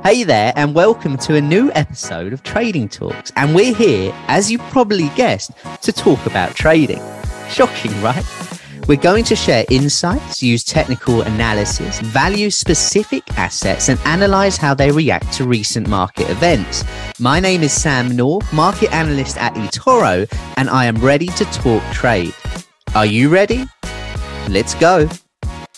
Hey there, and welcome to a new episode of Trading Talks. And we're here, as you've probably guessed, to talk about trading. Shocking, right? We're going to share insights, use technical analysis, value specific assets, and analyze how they react to recent market events. My name is Sam North, market analyst at eToro, and I am ready to talk trade. Are you ready? Let's go.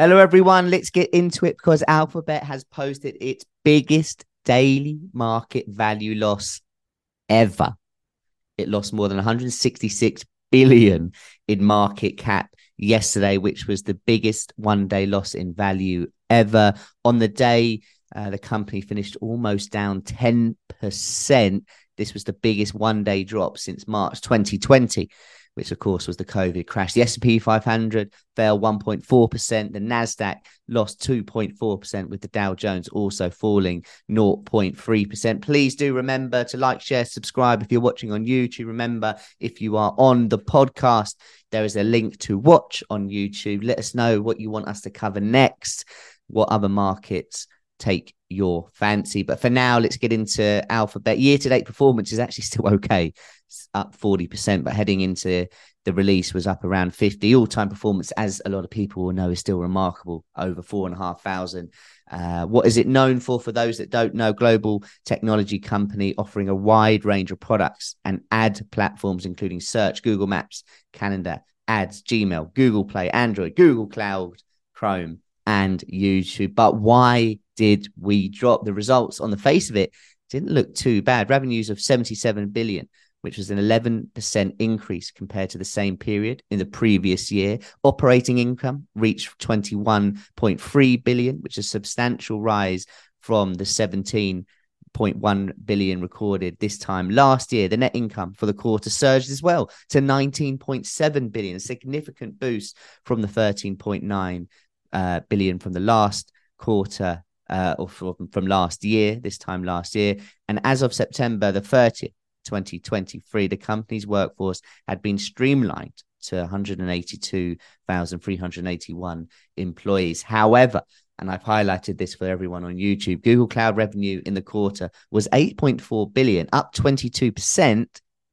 Hello, everyone. Let's get into it because Alphabet has posted its biggest daily market value loss ever. It lost more than 166 billion in market cap yesterday, which was the biggest one day loss in value ever. On the day, uh, the company finished almost down 10%. This was the biggest one day drop since March 2020 which of course was the COVID crash. The S&P 500 fell 1.4%. The Nasdaq lost 2.4%, with the Dow Jones also falling 0.3%. Please do remember to like, share, subscribe if you're watching on YouTube. Remember, if you are on the podcast, there is a link to watch on YouTube. Let us know what you want us to cover next. What other markets take your fancy. But for now, let's get into Alphabet. Year to date performance is actually still okay, it's up 40%, but heading into the release was up around 50. All time performance, as a lot of people will know, is still remarkable, over four and a half thousand. Uh, what is it known for? For those that don't know, global technology company offering a wide range of products and ad platforms, including search, Google Maps, Calendar, ads, Gmail, Google Play, Android, Google Cloud, Chrome, and YouTube. But why did we drop? The results on the face of it didn't look too bad. Revenues of 77 billion, which was an 11% increase compared to the same period in the previous year. Operating income reached 21.3 billion, which is a substantial rise from the 17.1 billion recorded this time last year. The net income for the quarter surged as well to 19.7 billion, a significant boost from the 13.9 uh, billion from the last quarter uh, or from, from last year, this time last year. And as of September the 30th, 2023, the company's workforce had been streamlined to 182,381 employees. However, and I've highlighted this for everyone on YouTube, Google Cloud revenue in the quarter was 8.4 billion, up 22%,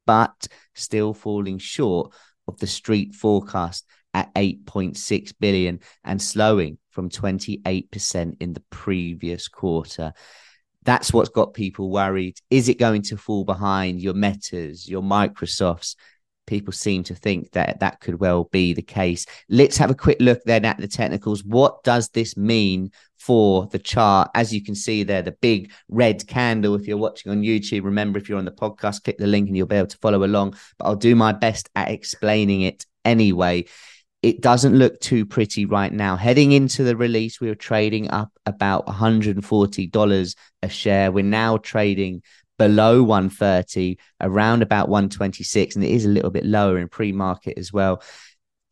but still falling short of the street forecast at 8.6 billion and slowing from 28% in the previous quarter. That's what's got people worried. Is it going to fall behind your Metas, your Microsofts? People seem to think that that could well be the case. Let's have a quick look then at the technicals. What does this mean for the chart? As you can see there, the big red candle. If you're watching on YouTube, remember if you're on the podcast, click the link and you'll be able to follow along. But I'll do my best at explaining it anyway it doesn't look too pretty right now. Heading into the release, we were trading up about $140 a share. We're now trading below 130, around about 126, and it is a little bit lower in pre-market as well.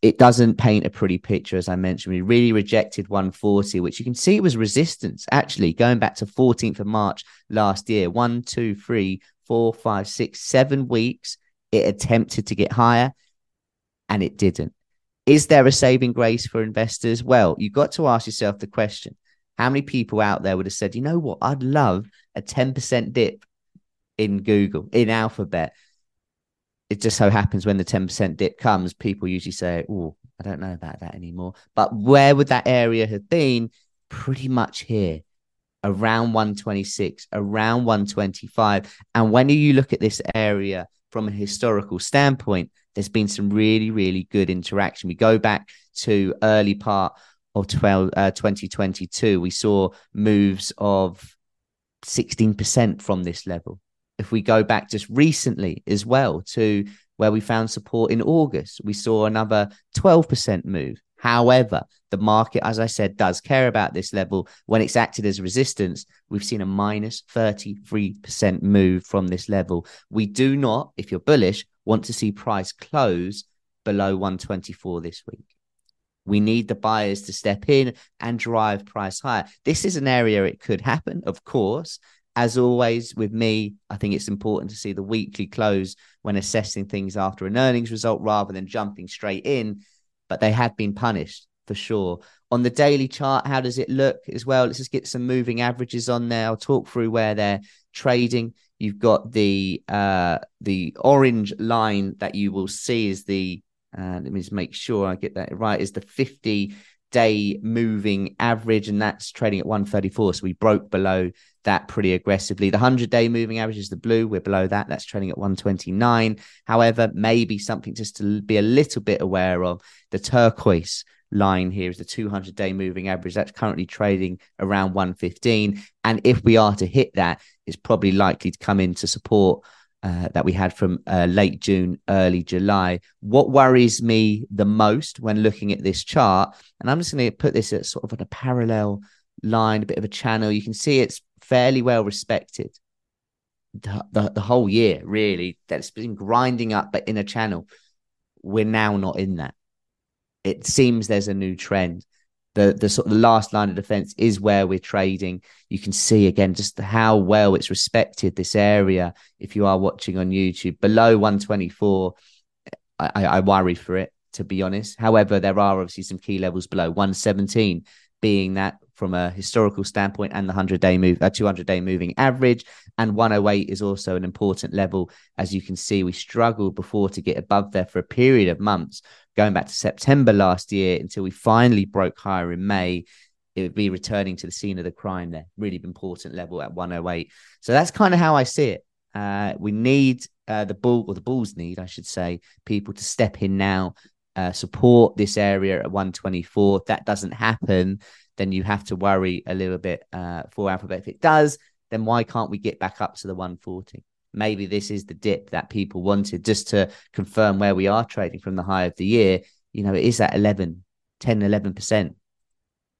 It doesn't paint a pretty picture, as I mentioned. We really rejected 140, which you can see it was resistance actually going back to 14th of March last year. One, two, three, four, five, six, seven weeks. It attempted to get higher and it didn't is there a saving grace for investors? Well, you've got to ask yourself the question how many people out there would have said, you know what, I'd love a 10% dip in Google, in Alphabet? It just so happens when the 10% dip comes, people usually say, oh, I don't know about that anymore. But where would that area have been? Pretty much here, around 126, around 125. And when you look at this area from a historical standpoint, there's been some really, really good interaction. We go back to early part of 12, uh, 2022, we saw moves of 16% from this level. If we go back just recently as well to where we found support in August, we saw another 12% move. However, the market, as I said, does care about this level. When it's acted as resistance, we've seen a minus 33% move from this level. We do not, if you're bullish, want to see price close below 124 this week. We need the buyers to step in and drive price higher. This is an area it could happen, of course. As always, with me, I think it's important to see the weekly close when assessing things after an earnings result rather than jumping straight in. But they have been punished for sure. On the daily chart, how does it look as well? Let's just get some moving averages on there. I'll talk through where they're trading. You've got the uh, the orange line that you will see is the uh, let me just make sure I get that right, is the 50 day moving average, and that's trading at 134. So we broke below that pretty aggressively. The 100 day moving average is the blue. We're below that. That's trading at 129. However, maybe something just to be a little bit aware of the turquoise line here is the 200 day moving average. That's currently trading around 115. And if we are to hit that, it's probably likely to come into support uh, that we had from uh, late June, early July. What worries me the most when looking at this chart, and I'm just going to put this at sort of on a parallel line, a bit of a channel. You can see it's fairly well respected the, the, the whole year, really. That's been grinding up, but in a channel. We're now not in that. It seems there's a new trend the the sort of the last line of defense is where we're trading. You can see again just how well it's respected this area. If you are watching on YouTube, below 124, I, I worry for it to be honest. However, there are obviously some key levels below 117, being that from a historical standpoint and the 100 day move, a 200 day moving average. And 108 is also an important level. As you can see, we struggled before to get above there for a period of months, going back to September last year until we finally broke higher in May. It would be returning to the scene of the crime there, really important level at 108. So that's kind of how I see it. Uh, we need uh, the bull, or the bulls need, I should say, people to step in now, uh, support this area at 124. If that doesn't happen, then you have to worry a little bit uh, for Alphabet. If it does, then why can't we get back up to the 140? maybe this is the dip that people wanted just to confirm where we are trading from the high of the year. You know, it is at 11, 10, 11%.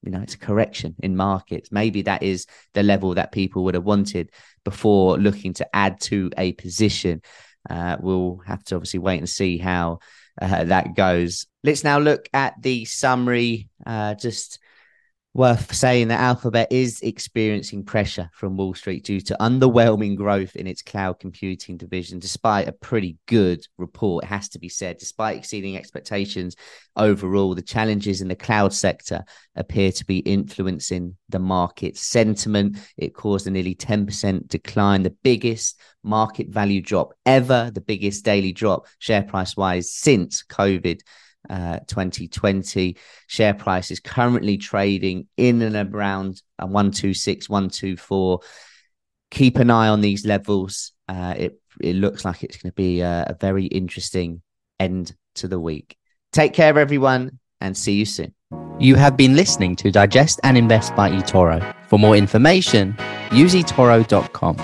You know, it's a correction in markets. Maybe that is the level that people would have wanted before looking to add to a position. Uh, we'll have to obviously wait and see how uh, that goes. Let's now look at the summary. Uh, just worth saying that Alphabet is experiencing pressure from Wall Street due to underwhelming growth in its cloud computing division, despite a pretty good report, it has to be said. Despite exceeding expectations overall, the challenges in the cloud sector appear to be influencing the market sentiment. It caused a nearly 10% decline, the biggest market value drop ever, the biggest daily drop share price wise since COVID uh, 2020. Share price is currently trading in and around uh, 126, 124. Keep an eye on these levels. Uh, it, it looks like it's going to be a, a very interesting end to the week. Take care, everyone, and see you soon. You have been listening to Digest and Invest by eToro. For more information, use eToro.com.